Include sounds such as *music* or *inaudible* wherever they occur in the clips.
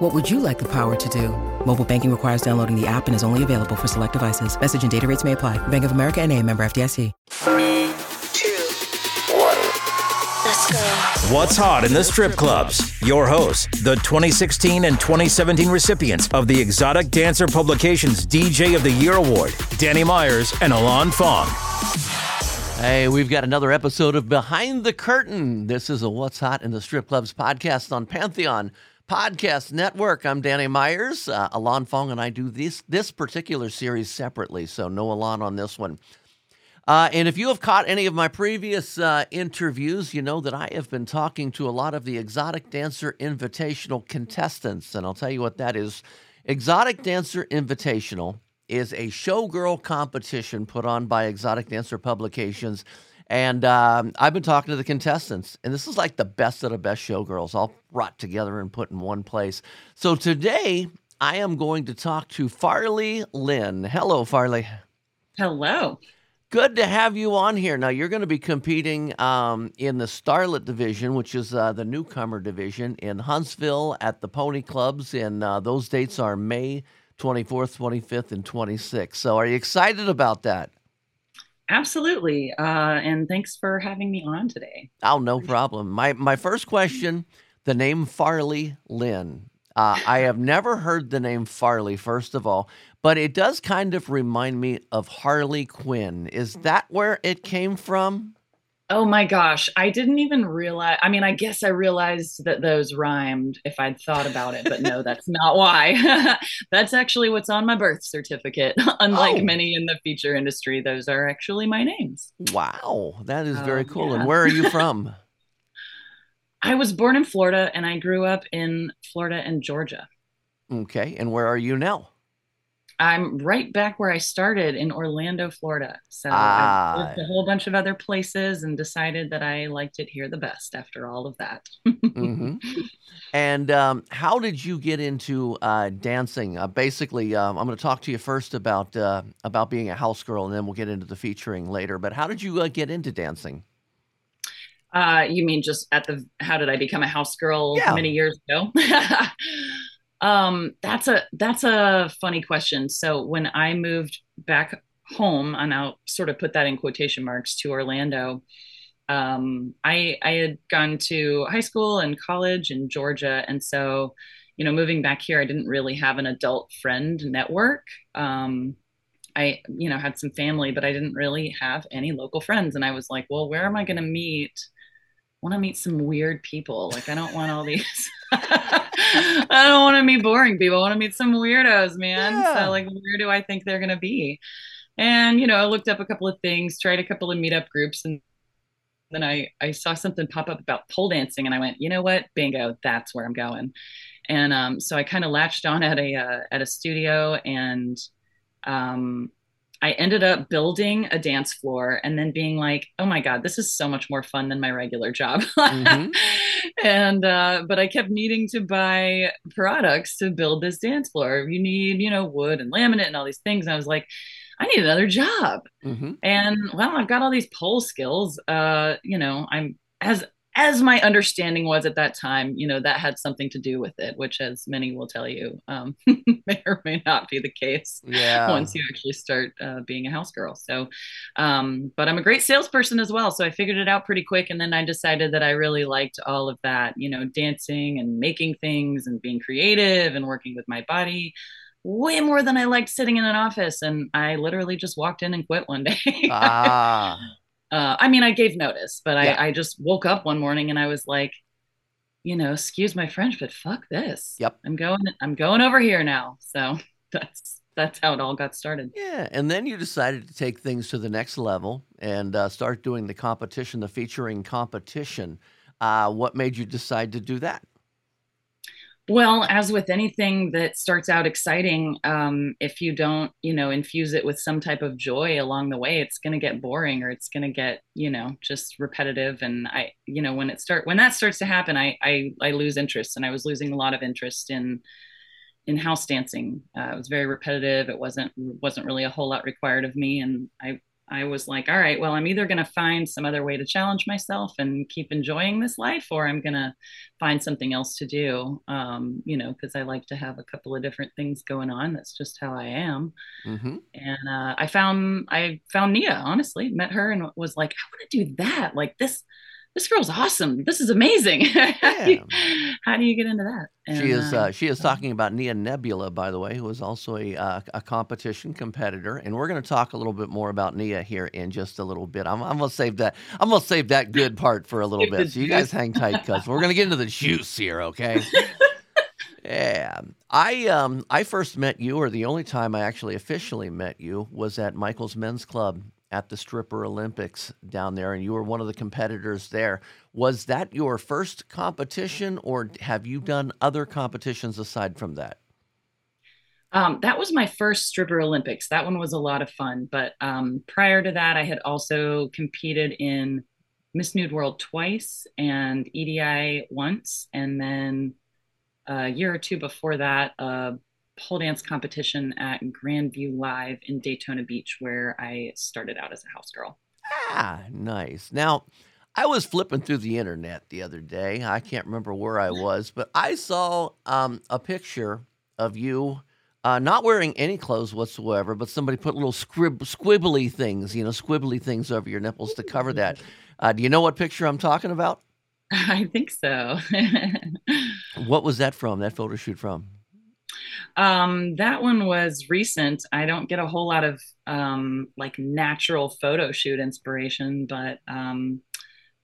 What would you like the power to do? Mobile banking requires downloading the app and is only available for select devices. Message and data rates may apply. Bank of America and a member FDIC. Three, two, one. Let's go. What's hot in the strip clubs? Your hosts, the 2016 and 2017 recipients of the Exotic Dancer Publications DJ of the Year Award, Danny Myers and Alon Fong. Hey, we've got another episode of Behind the Curtain. This is a What's Hot in the Strip Clubs podcast on Pantheon Podcast Network. I'm Danny Myers. Uh, Alon Fong and I do this this particular series separately, so no Alon on this one. Uh, and if you have caught any of my previous uh, interviews, you know that I have been talking to a lot of the Exotic Dancer Invitational contestants, and I'll tell you what that is. Exotic Dancer Invitational is a showgirl competition put on by Exotic Dancer Publications. And um, I've been talking to the contestants, and this is like the best of the best showgirls all brought together and put in one place. So today, I am going to talk to Farley Lynn. Hello, Farley. Hello. Good to have you on here. Now, you're going to be competing um, in the Starlet division, which is uh, the newcomer division in Huntsville at the Pony Clubs. And uh, those dates are May 24th, 25th, and 26th. So, are you excited about that? Absolutely. Uh, and thanks for having me on today. Oh, no problem. My my first question: the name Farley Lynn. Uh, I have never heard the name Farley, first of all, but it does kind of remind me of Harley Quinn. Is that where it came from? Oh my gosh. I didn't even realize. I mean, I guess I realized that those rhymed if I'd thought about it, but no, *laughs* that's not why. *laughs* that's actually what's on my birth certificate. *laughs* Unlike Oh. many in the feature industry, those are actually my names. Wow, that is very Um, cool. yeah. And where are you from? I was born in Florida and I grew up in Florida and Georgia. okay, and where are you now? I'm right back where I started in Orlando, Florida. So Ah. I lived a whole bunch of other places and decided that I liked it here the best after all of that. hmm *laughs* And um, how did you get into uh, dancing? Uh, basically, um, I'm going to talk to you first about uh, about being a house girl, and then we'll get into the featuring later. But how did you uh, get into dancing? Uh, you mean just at the how did I become a house girl Yeah. many years ago? *laughs* um, that's a that's a funny question. So when I moved back home, and I'll sort of put that in quotation marks to Orlando, um, I I had gone to high school and college in Georgia, and so you know, moving back here, I didn't really have an adult friend network. Um, I, you know, had some family, but I didn't really have any local friends. And I was like, well, where am I going to meet? Want to meet some weird people. Like, I don't want all these, *laughs* *laughs* I don't want to meet boring people. I want to meet some weirdos, man. Yeah. So, like, where do I think they're going to be? And, you know, I looked up a couple of things, tried a couple of meetup groups, and then I, I saw something pop up about pole dancing, and I went, you know what? Bingo, that's where I'm going. And um, so I kind of latched on at a uh, at a studio, and um, I ended up building a dance floor, and then being like, oh my god, this is so much more fun than my regular job. *laughs* Mhm. And uh, but I kept needing to buy products to build this dance floor. You need, you know, wood and laminate and all these things. And I was like, I need another job. hmm And well, I've got all these pole skills. Uh, you know, I'm as as my understanding was at that time, you know, that had something to do with it, which as many will tell you, um, *laughs* may or may not be the case Yeah. once you actually start uh, being a house girl. So, um, but I'm a great salesperson as well. So I figured it out pretty quick. And then I decided that I really liked all of that, you know, dancing and making things and being creative and working with my body way more than I liked sitting in an office. And I literally just walked in and quit one day. *laughs* ah. Uh, I mean, I gave notice, but Yeah. I, I just woke up one morning and I was like, you know, excuse my French, but fuck this. Yep. I'm going, I'm going over here now. So *laughs* that's, that's how it all got started. Yeah, and then you decided to take things to the next level and uh, start doing the competition, the featuring competition. Uh, what made you decide to do that? Well, as with anything that starts out exciting, um, if you don't, you know, infuse it with some type of joy along the way, it's going to get boring or it's going to get, you know, just repetitive. And I, you know, when it start when that starts to happen, I I, I lose interest, and I was losing a lot of interest in in house dancing. Uh, it was very repetitive. It wasn't wasn't really a whole lot required of me, and I I was like, all right, well, I'm either going to find some other way to challenge myself and keep enjoying this life, or I'm going to find something else to do. Um, you know, because I like to have a couple of different things going on. That's just how I am. Mm-hmm. And uh, I found I found Nia. Honestly, met her and was like, I want to do that. Like this this girl's awesome. This is amazing. Yeah. *laughs* how, do you, how, do you, get into that? And, she is uh, she is talking about Nia Nebula, by the way, who is also a uh, a competition competitor, and we're going to talk a little bit more about Nia here in just a little bit. I'm, I'm going to save that. I'm going to save that good part for a little bit. So you guys hang tight, cuz we're going to get into the juice here, okay? *laughs* yeah, I um I first met you, or the only time I actually officially met you was at Michael's Men's Club at the Stripper Olympics down there, and you were one of the competitors there. Was that your first competition, or have you done other competitions aside from that? Um, that was my first Stripper Olympics. That one was a lot of fun. But um, prior to that, I had also competed in Miss Nude World twice and EDI once. And then a year or two before that, uh, pole dance competition at Grandview Live in Daytona Beach, where I started out as a house girl. Ah, nice. Now, I was flipping through the internet the other day. I can't remember where I was, but I saw um, a picture of you uh, not wearing any clothes whatsoever, but somebody put little scrib- squibbly things, you know, squibbly things over your nipples to cover that. Uh, do you know what picture I'm talking about? *laughs* I think so. *laughs* what was that from? That photo shoot from? Um, that one was recent. I don't get a whole lot of um, like natural photo shoot inspiration, but um,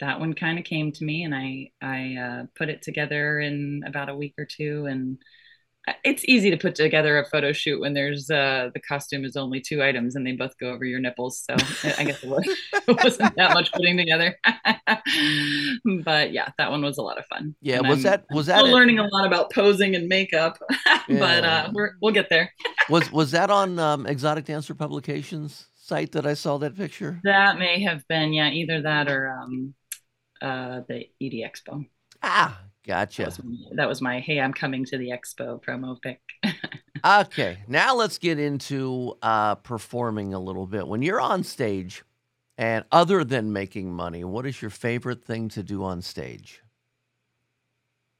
that one kind of came to me, and I I uh, put it together in about a week or two, and it's easy to put together a photo shoot when there's uh, the costume is only two items and they both go over your nipples. So I guess it, was, *laughs* it wasn't that much putting together. *laughs* but yeah, that one was a lot of fun. Yeah, and was I'm, that was that still learning a lot about posing and makeup, yeah. *laughs* but uh, we're, we'll get there. was was that on um, Exotic Dancer Publications site that I saw that picture? That may have been yeah, either that or um, uh, the ED Expo. Ah, Gotcha. That was, that was, my hey, I'm coming to the expo promo pic. *laughs* okay, now let's get into uh, performing a little bit. When you're on stage, and other than making money, what is your favorite thing to do on stage?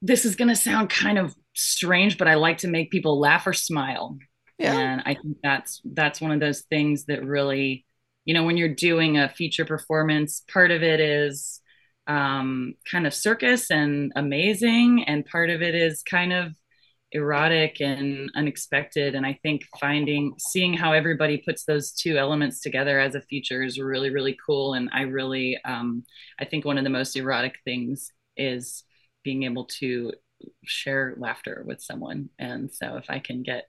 This is going to sound kind of strange, but I like to make people laugh or smile. Yeah. And I think that's that's one of those things that really, you know, when you're doing a feature performance, part of it is um, kind of circus and amazing, and part of it is kind of erotic and unexpected. And I think finding, seeing how everybody puts those two elements together as a feature is really, really cool. And I really, um, I think one of the most erotic things is being able to share laughter with someone. And so if I can get,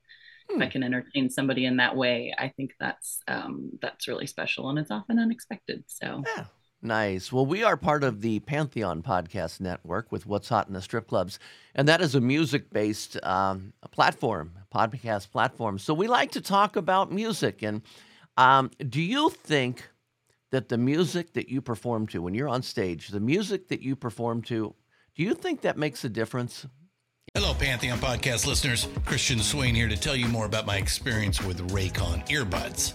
hmm. if I hmm. can entertain somebody in that way, I think that's um, that's really special, and it's often unexpected. So yeah, Nice. Well, we are part of the Pantheon Podcast Network with What's Hot in the Strip Clubs, and that is a music based um, platform, podcast platform. So we like to talk about music. And um, do you think that the music that you perform to when you're on stage, the music that you perform to, do you think that makes a difference? Hello, Pantheon podcast listeners. Christian Swain here to tell you more about my experience with Raycon earbuds.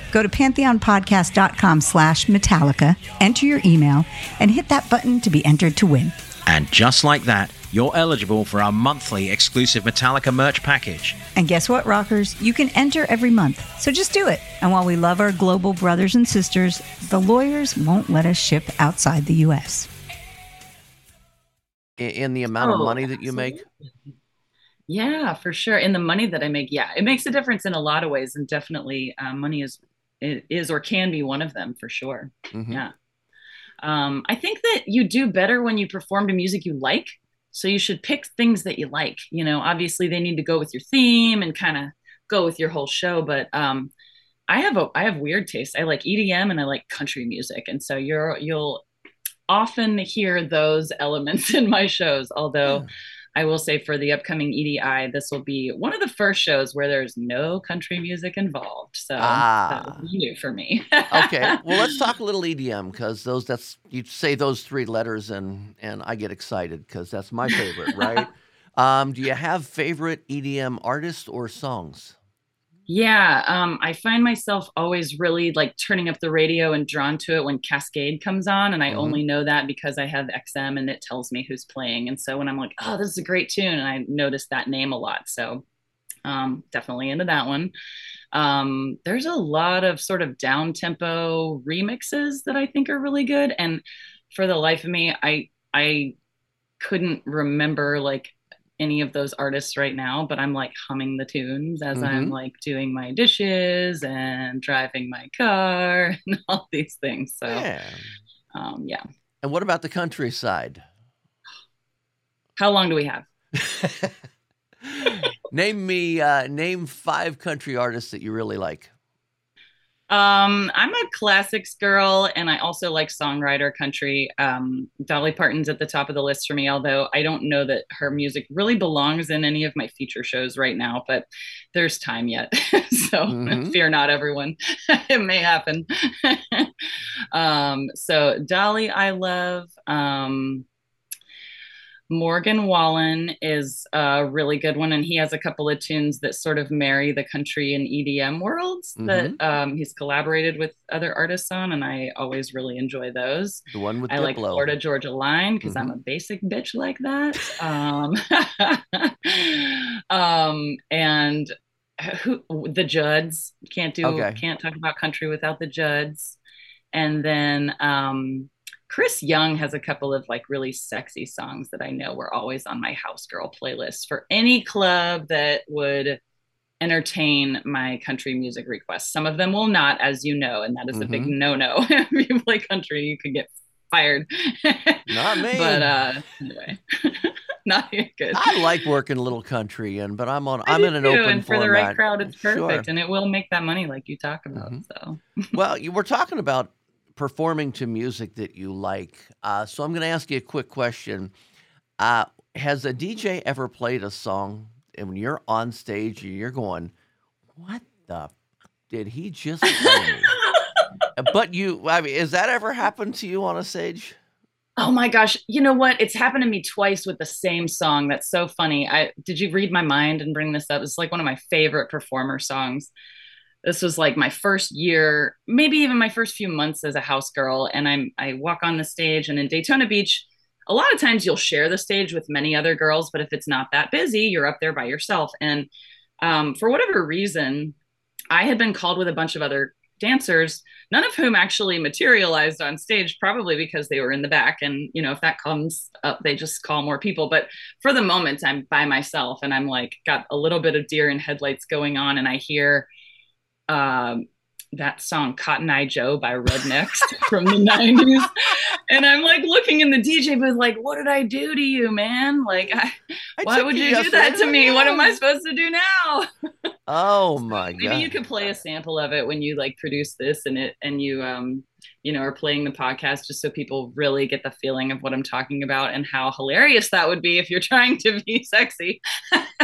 Go to pantheonpodcast.com slash Metallica, enter your email, and hit that button to be entered to win. And just like that, you're eligible for our monthly exclusive Metallica merch package. And guess what, rockers? You can enter every month. So just do it. And while we love our global brothers and sisters, the lawyers won't let us ship outside the U.S. In the amount oh, of money that you make? Yeah, for sure. In the money that I make, yeah, it makes a difference in a lot of ways, and definitely uh, money is is or can be one of them for sure. Mm-hmm. Yeah. Um, I think that you do better when you perform to music you like. So you should pick things that you like. You know, obviously they need to go with your theme and kind of go with your whole show. But um, I have a I have weird taste. I like EDM and I like country music, and so you're you'll often hear those *laughs* elements in my shows. Although. Yeah I will say for the upcoming EDI, this will be one of the first shows where there's no country music involved. So ah. that new for me. okay. *laughs* Well, let's talk a little EDM because those that's you say those three letters and and I get excited because that's my favorite, right? *laughs* um, do you have favorite EDM artists or songs? Yeah, um, I find myself always really like turning up the radio and drawn to it when Kaskade comes on, and I mm-hmm. only know that because I have XM and it tells me who's playing. And so when I'm like, "Oh, this is a great tune," and I notice that name a lot, so um, definitely into that one. Um, there's a lot of sort of down tempo remixes that I think are really good, and for the life of me, I I couldn't remember like any of those artists right now, but I'm like humming the tunes as mm-hmm. I'm like doing my dishes and driving my car *laughs* and all these things. So, yeah. Um, yeah. And what about the countryside? How long do we have? *laughs* name me, uh, name five country artists that you really like. Um, I'm a classics girl, and I also like songwriter country. Um, Dolly Parton's at the top of the list for me, although I don't know that her music really belongs in any of my feature shows right now. But there's time yet, *laughs* so mm-hmm. fear not, everyone. *laughs* it may happen. *laughs* um, so Dolly, I love. Um, Morgan Wallen is a really good one, and he has a couple of tunes that sort of marry the country and EDM worlds mm-hmm. that um, he's collaborated with other artists on, and I always really enjoy those. The one with I Diplo. like Florida Georgia Line because mm-hmm. I'm a basic bitch like that. Um, *laughs* um, and who the Judds can't do okay. can't talk about country without the Judds, and then um, Chris Young has a couple of like really sexy songs that I know were always on my house girl playlist for any club that would entertain my country music requests. Some of them will not, as you know, and that is mm-hmm. a big mm-hmm. no-no. *laughs* if you play country, you could get fired. *laughs* Not me. but uh anyway. *laughs* not good. I like working a little country and but I'm on I I'm in an too, open and for format. the right crowd it's perfect sure. and it will make that money like you talk about. Mm-hmm. So well, you were talking about performing to music that you like. Uh, so I'm going to ask you a quick question. Uh, has a DJ ever played a song and when you're on stage and you're going, "What the did he just play *laughs* but you, I mean, has that ever happened to you on a stage? Oh my gosh, you know what? It's happened to me twice with the same song. That's so funny. I did you read my mind and bring this up? It's like one of my favorite performer songs this was like my first year, maybe even my first few months as a house girl. And I'm I walk on the stage and in Daytona Beach, a lot of times you'll share the stage with many other girls, but if it's not that busy, you're up there by yourself. And um, for whatever reason, I had been called with a bunch of other dancers, none of whom actually materialized on stage, probably because they were in the back. And, you know, if that comes up, they just call more people. But for the moment, I'm by myself and I'm like, got a little bit of deer in headlights going on. And I hear, um, that song Cotton Eye Joe by Rednex *laughs* from the 90s. And I'm like looking in the DJ booth, like, what did I do to you, man? Like, I, I why would you do that to me? What am I supposed to do now? Oh *laughs* my Maybe god. Maybe you could play a sample of it when you like produce this and it and you um you know are playing the podcast just so people really get the feeling of what I'm talking about and how hilarious that would be if you're trying to be sexy. *laughs*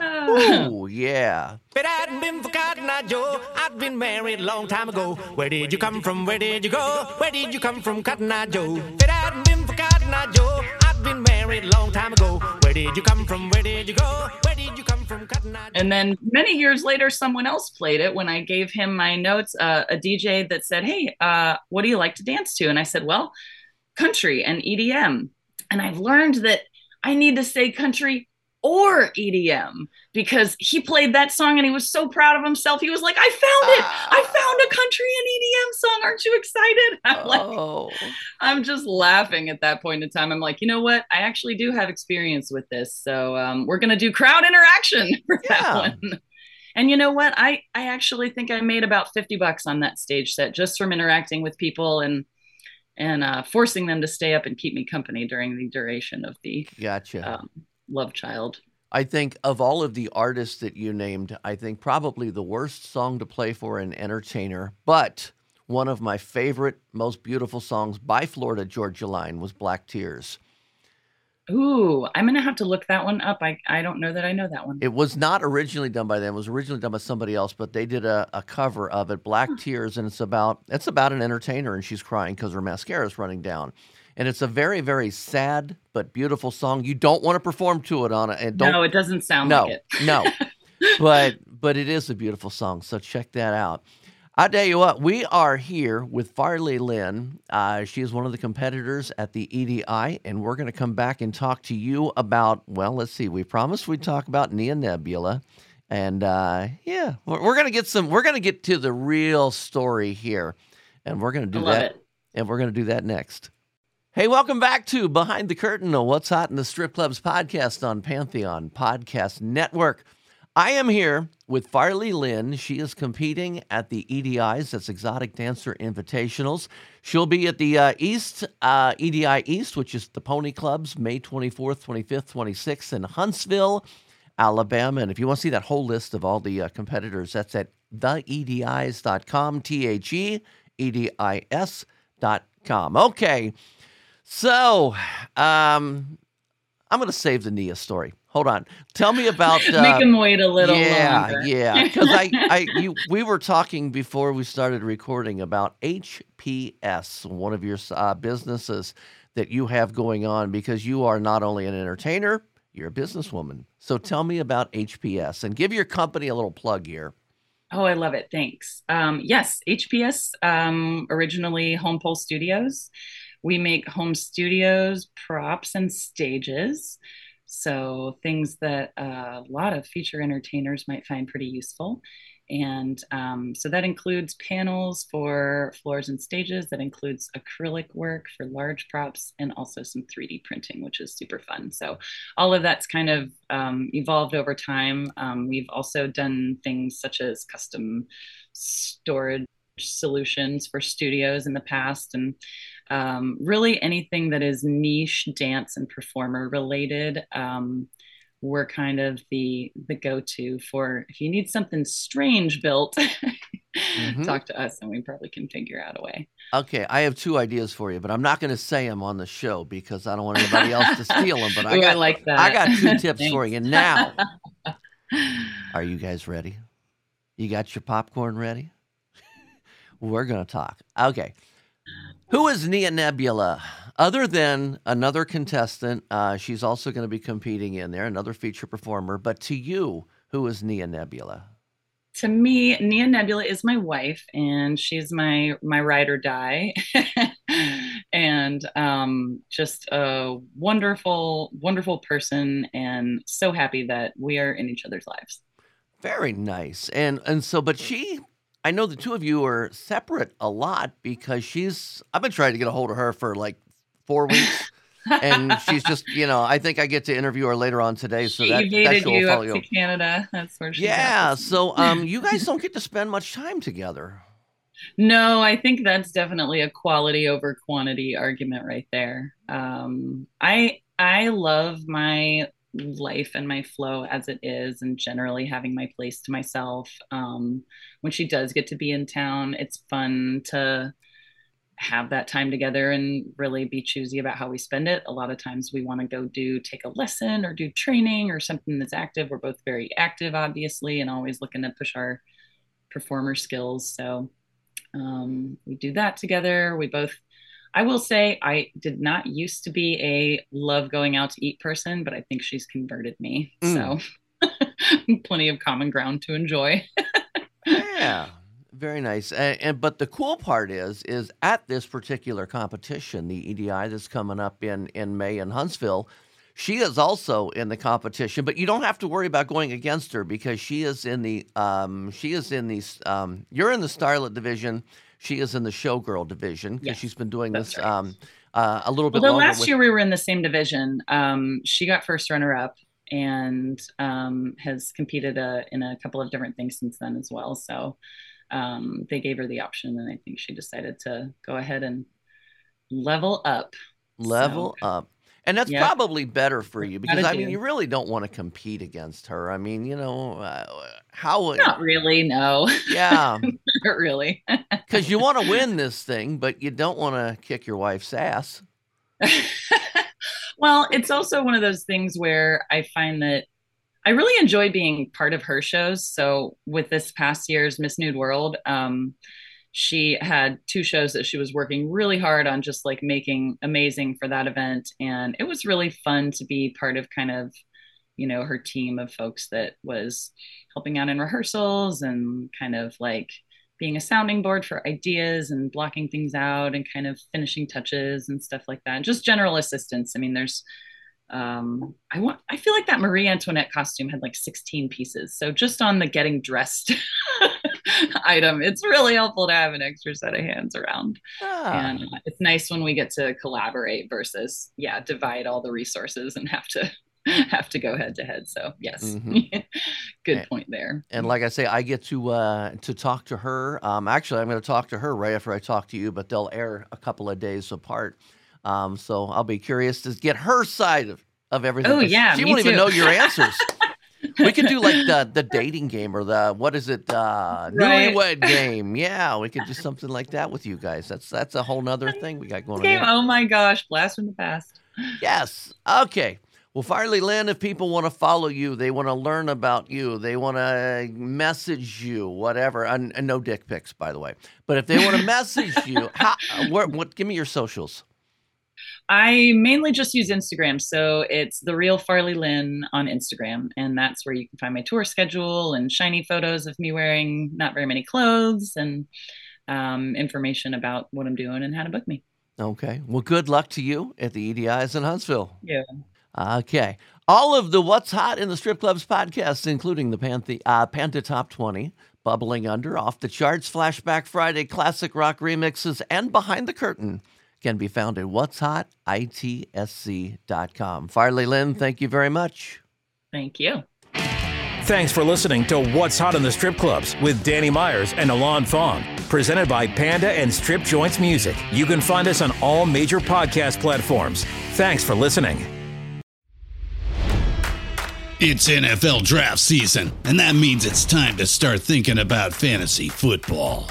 oh yeah. If it hadn't been for Cotton Eye Joe, I'd been married a long time ago. Where did you come from? Where did you go? Where did you come from, Cotton Eye Joe? If it hadn't been for Cotton Eye Joe, I'd been married a long time ago. Where did you come from? Where did you go? Where did you come from, Cotton Eye Joe? And then many years later, someone else played it when I gave him my notes. Uh, a DJ that said, "Hey, uh, what do you like to dance to?" And I said, "Well, country and EDM." And I've learned that I need to say country or EDM because he played that song and he was so proud of himself. He was like, I found it. I found a country and EDM song. Aren't you excited? *laughs* I'm oh. like, I'm just laughing at that point in time. I'm like, you know what? I actually do have experience with this. So um, we're going to do crowd interaction *laughs* for Yeah. that one. And you know what? I, I actually think I made about 50 bucks on that stage set just from interacting with people and and uh, forcing them to stay up and keep me company during the duration of the Gotcha. um, love child. I think of all of the artists that you named, I think probably the worst song to play for an entertainer, but one of my favorite, most beautiful songs by Florida Georgia Line was Black Tears. Ooh, I'm gonna have to look that one up. I, I don't know that I know that one. It was not originally done by them. It was originally done by somebody else, but they did a, a cover of it, Black Tears, and it's about it's about an entertainer and she's crying because her mascara is running down. And it's a very, very sad but beautiful song. You don't want to perform to it on it. And don't no, it doesn't sound no, like it. *laughs* no. But but it is a beautiful song. So check that out. I tell you what, we are here with Farley Lynn. Uh, she is one of the competitors at the EDI, and we're going to come back and talk to you about. Well, let's see. We promised we'd talk about Nia Nebula, and uh, yeah, we're, we're going to get some. We're going to get to the real story here, and we're going to do that. it. And we're going to do that next. Hey, welcome back to Behind the Curtain, a What's Hot in the Strip Clubs podcast on Pantheon Podcast Network. I am here with Farley Lynn. She is competing at the EDIs, that's Exotic Dancer Invitationals. She'll be at the uh, East, uh, EDI East, which is the Pony Clubs, May 24th, 25th, 26th in Huntsville, Alabama. And if you want to see that whole list of all the uh, competitors, that's at theedis.com, T H E E D I S.com. Okay. So, um, I'm going to save the Nia story. Hold on. Tell me about. Uh, *laughs* Make him wait a little yeah, longer. yeah. *laughs* Because I, I, you, we were talking before we started recording about HPS, one of your uh, businesses that you have going on, because you are not only an entertainer, you're a businesswoman. So tell me about HPS and give your company a little plug here. Oh, I love it. Thanks. Um, yes, HPS, um, originally Home Pole Studios. We make home studios, props, and stages. So things that a lot of feature entertainers might find pretty useful. And um, so that includes panels for floors and stages, that includes acrylic work for large props, and also some 3D printing, which is super fun. So all of that's kind of um, evolved over time. Um, we've also done things such as custom storage solutions for studios in the past and um, really anything that is niche dance and performer related um, we're kind of the the go-to for if you need something strange built *laughs* Mhm. talk to us and we probably can figure out a way Okay, I have two ideas for you, but I'm not going to say them on the show because I don't want anybody else to steal them. But *laughs* I got, like that. I got two tips for you *laughs* now. Are you guys ready? You got your popcorn ready? We're going to talk. Okay. Who is Nia Nebula? Other than another contestant, uh, she's also going to be competing in there, another feature performer. But to you, who is Nia Nebula? to me, Nia Nebula is my wife, and she's my my ride or die. *laughs* and um, just a wonderful, wonderful person, and so happy that we are in each other's lives. Very nice. And and so, but she, I know the two of you are separate a lot because she's. I've been trying to get a hold of her for like four weeks. and *laughs* she's just, you know, I think I get to interview her later on today. So she that, evaded that you up to Canada. That's where she. Yeah. So, um, you guys *laughs* don't get to spend much time together. No, I think that's definitely a quality over quantity argument right there. Um, I I love my life and my flow as it is, and generally having my place to myself. Um, when she does get to be in town, it's fun to have that time together and really be choosy about how we spend it. A lot of times we want to go do take a lesson or do training or something that's active. We're both very active, obviously, and always looking to push our performer skills. So um, we do that together. We both, I will say, I did not used to be a love going out to eat person, but I think she's converted me. Mm. So *laughs* plenty of common ground to enjoy. yeah. Very nice. And, and, but the cool part is is at this particular competition, the EDI that's coming up in in May in Huntsville, she is also in the competition. But you don't have to worry about going against her because she is in the um she is in the um you're in the starlet division. She is in the showgirl division because yes, she's been doing this right. um uh, a little bit. Well, last with... year we were in the same division. Um, she got first runner up and um, has competed uh, in a couple of different things since then as well. So um, they gave her the option, and I think she decided to go ahead and level up. Level so, up. And that's yep. probably better for you because I mean, you really don't want to compete against her. I mean, you know, uh, how? Not really, no. Yeah, *laughs* not really. Because you want to win this thing, but you don't want to kick your wife's ass. *laughs* well, it's also one of those things where I find that I really enjoy being part of her shows. So with this past year's Miss Nude World, um, she had two shows that she was working really hard on, just like making amazing for that event, and it was really fun to be part of kind of, you know, her team of folks that was helping out in rehearsals and kind of like being a sounding board for ideas and blocking things out and kind of finishing touches and stuff like that. Just general assistance. I mean, there's um i want i feel like that marie antoinette costume had like 16 pieces so just on the getting dressed *laughs* *laughs* item it's really helpful to have an extra set of hands around ah. and it's nice when we get to collaborate versus yeah divide all the resources and have to *laughs* have to go head to head so yes mm-hmm. *laughs* good point there and like i say i get to uh to talk to her um actually i'm going to talk to her right after i talk to you but they'll air a couple of days apart um, so I'll be curious to get her side of, of everything. Oh yeah, she won't too. even know your answers. We could do like the the *laughs* dating game or the what is it uh right. newlywed *laughs* game. Yeah we could do something like that with you guys. That's that's a whole nother thing we got going game. on oh my gosh blast from the past. Yes. Okay. Well farley lynn if people want to follow you they want to learn about you they want to message you whatever and, and, no dick pics by the way but if they want to *laughs* message you how, where, what give me your socials I mainly just use Instagram. So it's the real Farley Lynn on Instagram. And that's where you can find my tour schedule and shiny photos of me wearing not very many clothes and um, information about what I'm doing and how to book me. Okay. Well, good luck to you at the EDIs in Huntsville. Yeah. Okay. All of the What's Hot in the Strip Clubs podcasts, including the Panthe- uh, Top 20, Bubbling Under, Off the Charts, Flashback Friday, Classic Rock Remixes, and Behind the Curtain can be found at what's hot itsc.com. Farley Lynn, thank you very much. Thank you. Thanks for listening to What's Hot in the Strip Clubs with Danny Myers and Alon Fong, presented by Panda and Strip Joints Music. You can find us on all major podcast platforms. Thanks for listening. It's NFL draft season, and that means it's time to start thinking about fantasy football.